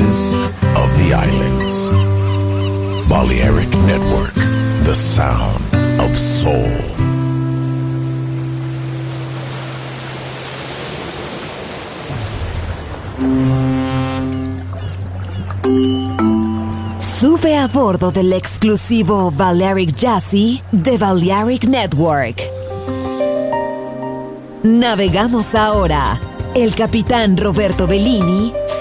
of the islands. Balearic Network, the sound of soul. Sube a bordo del exclusivo Balearic Jazzy de Balearic Network. Navegamos ahora. El capitán Roberto Bellini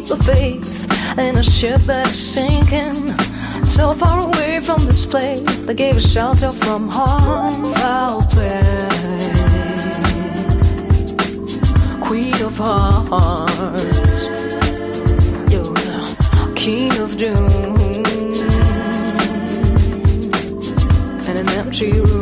keep a faith in a ship that's sinking. So far away from this place, that gave us shelter from harm, foul play. Queen of hearts, you're the king of doom, and an empty room.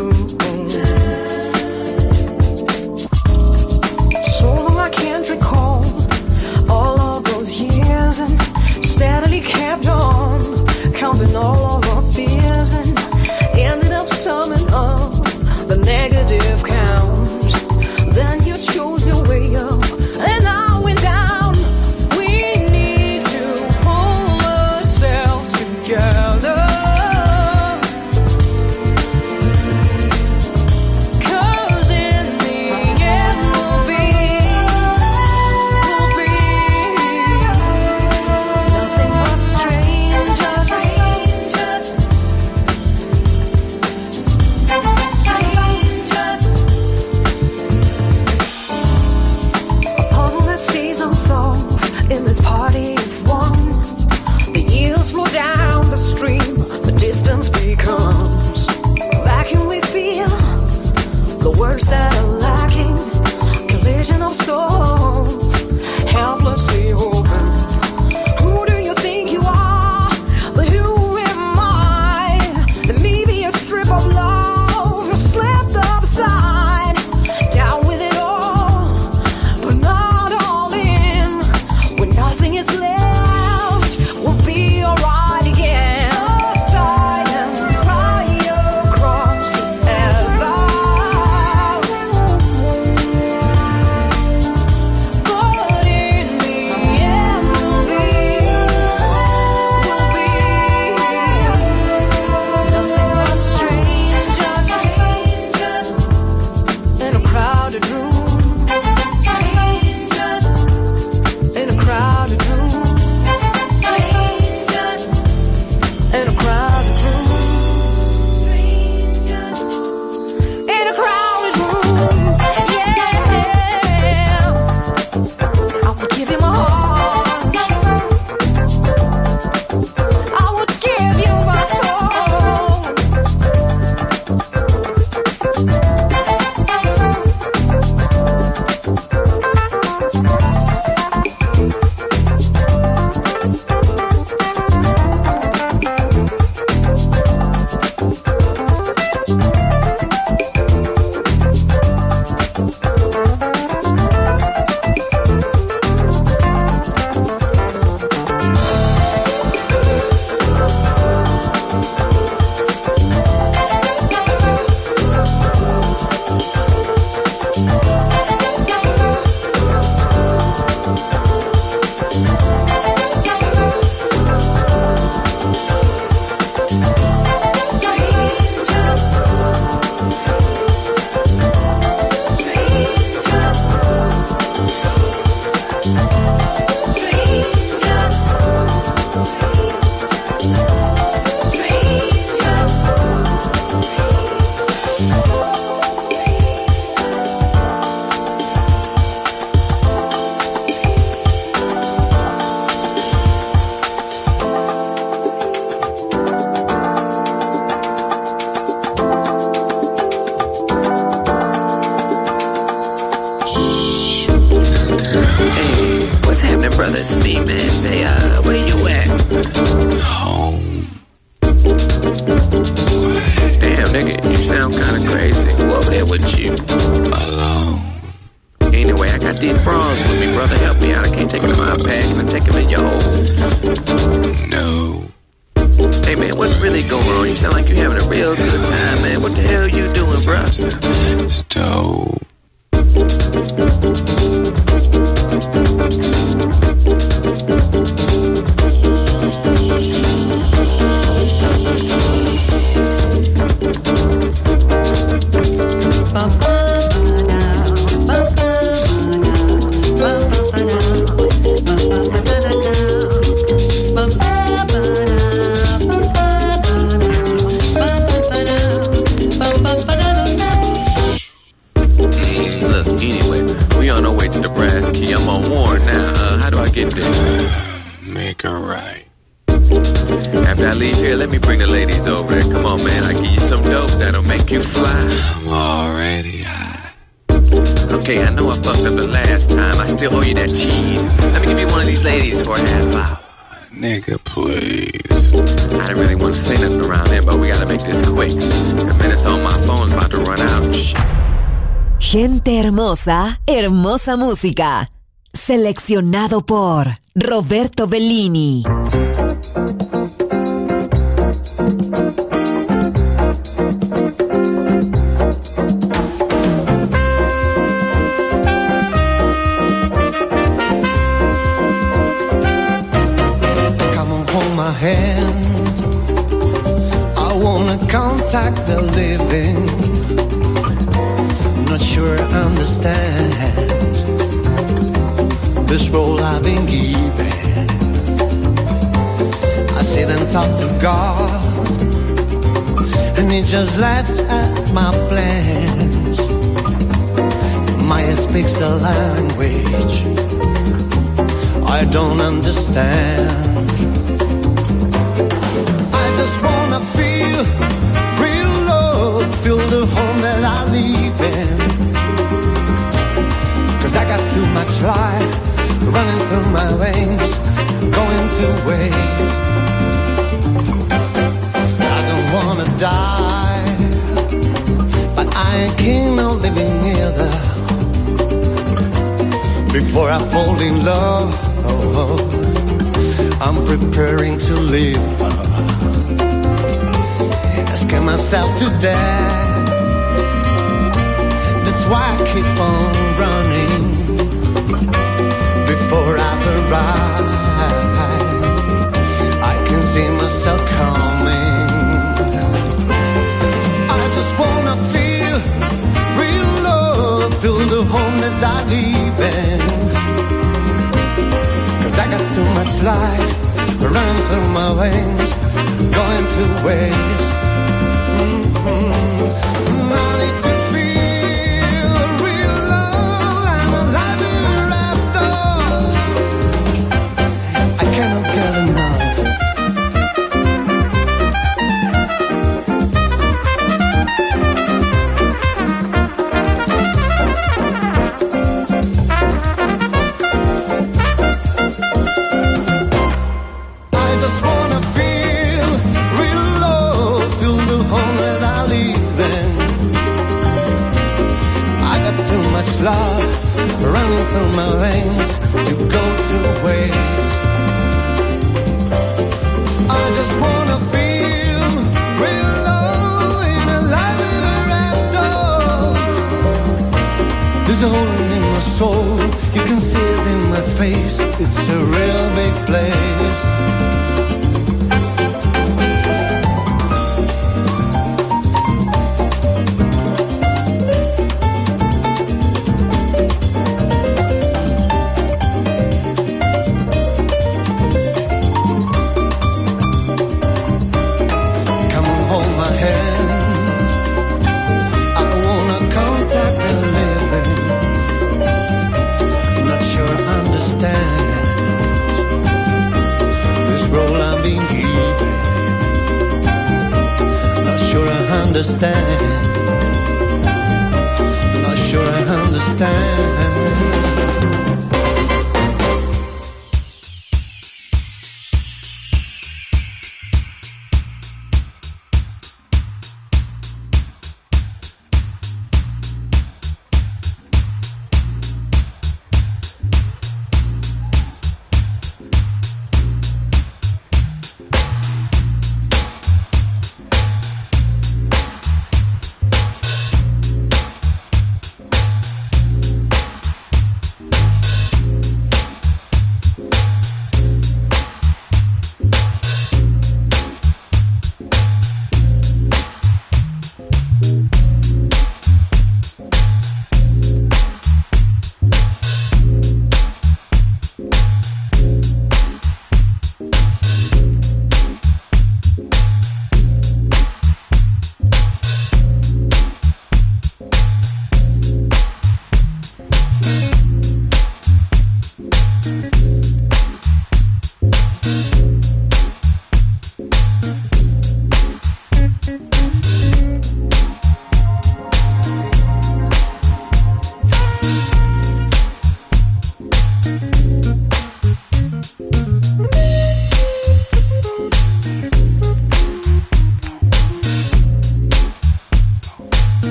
Música. Seleccionado por Roberto Bellini.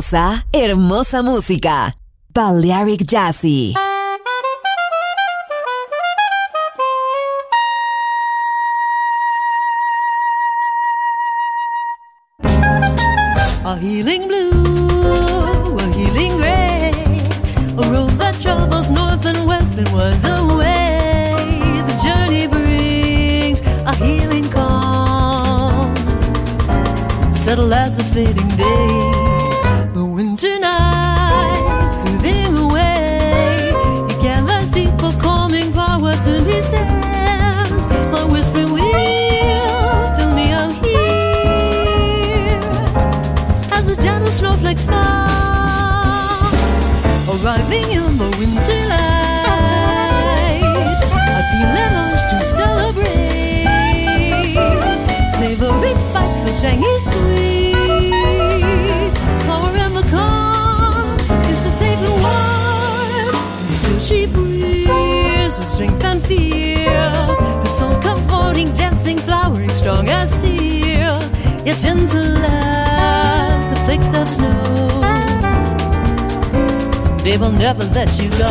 hermosa, hermosa música. Balearic Jazzy. A healing and strength and fears. her soul comforting, dancing, flowering, strong as steel. Yet gentle as the flakes of snow. They will never let you go.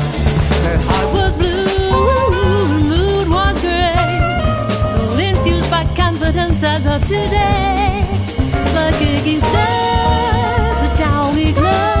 curtains as of today. but kicking stars, a downy glow.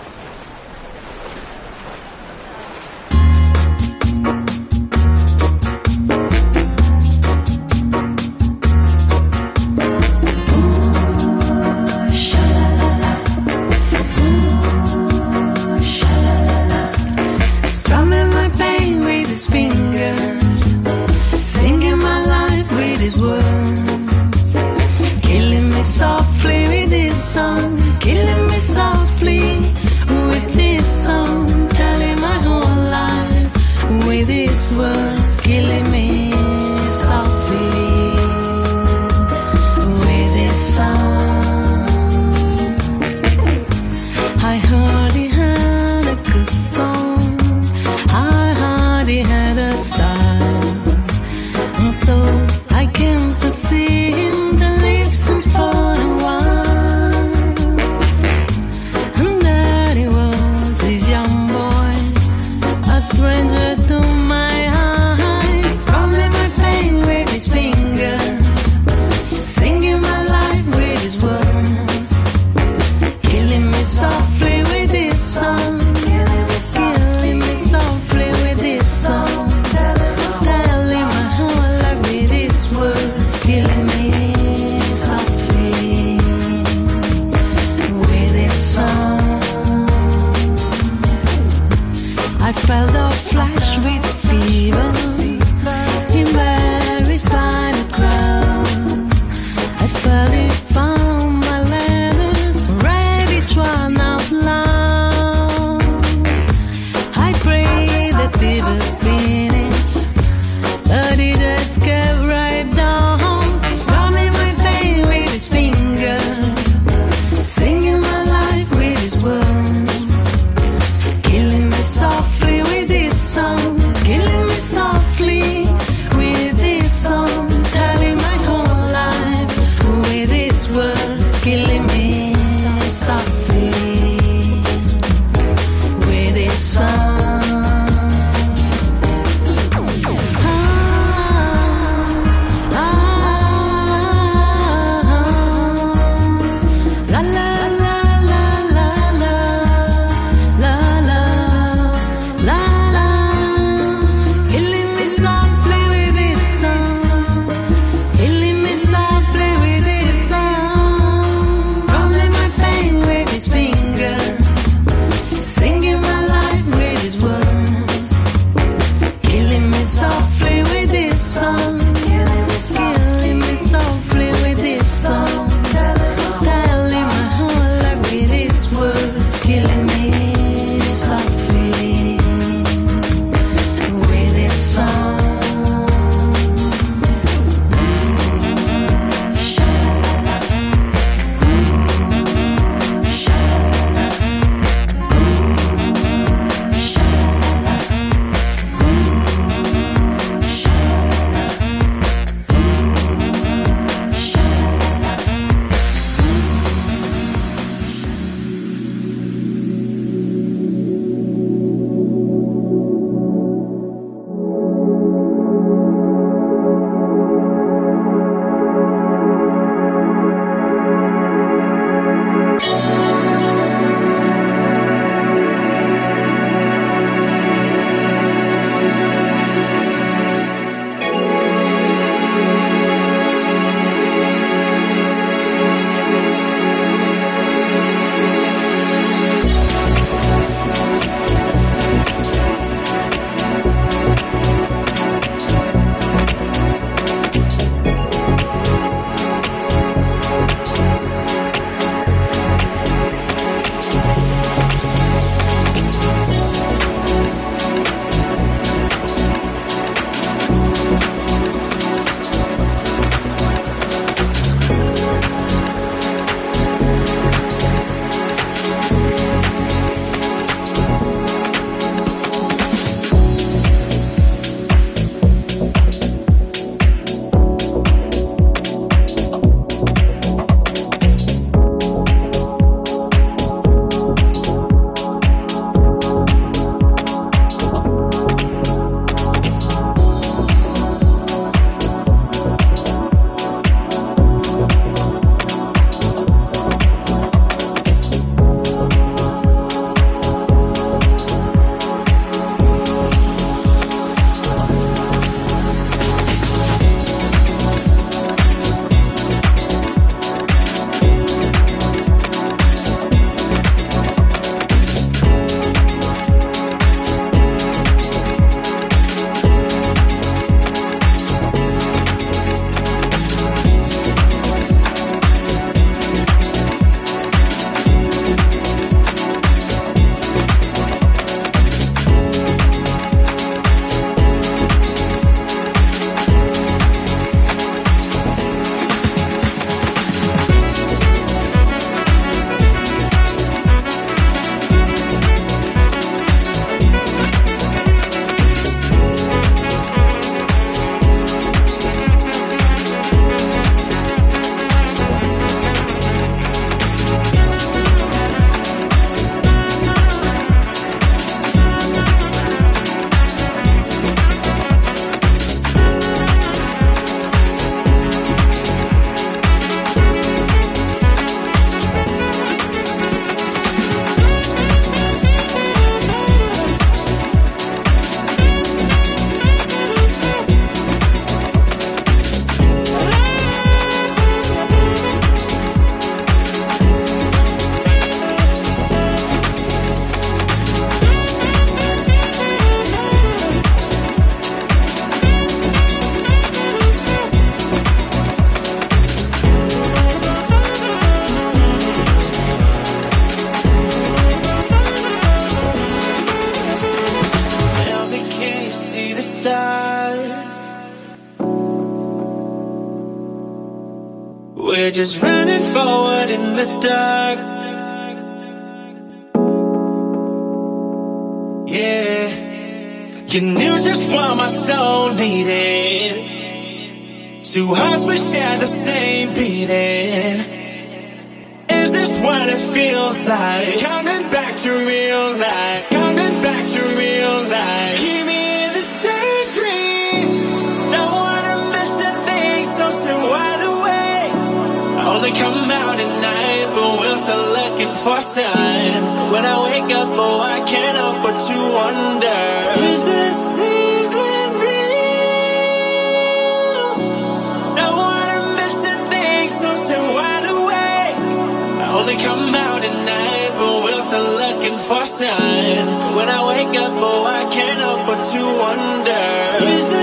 come out at night, but we're still looking for signs. When I wake up, oh, I can't help but to wonder.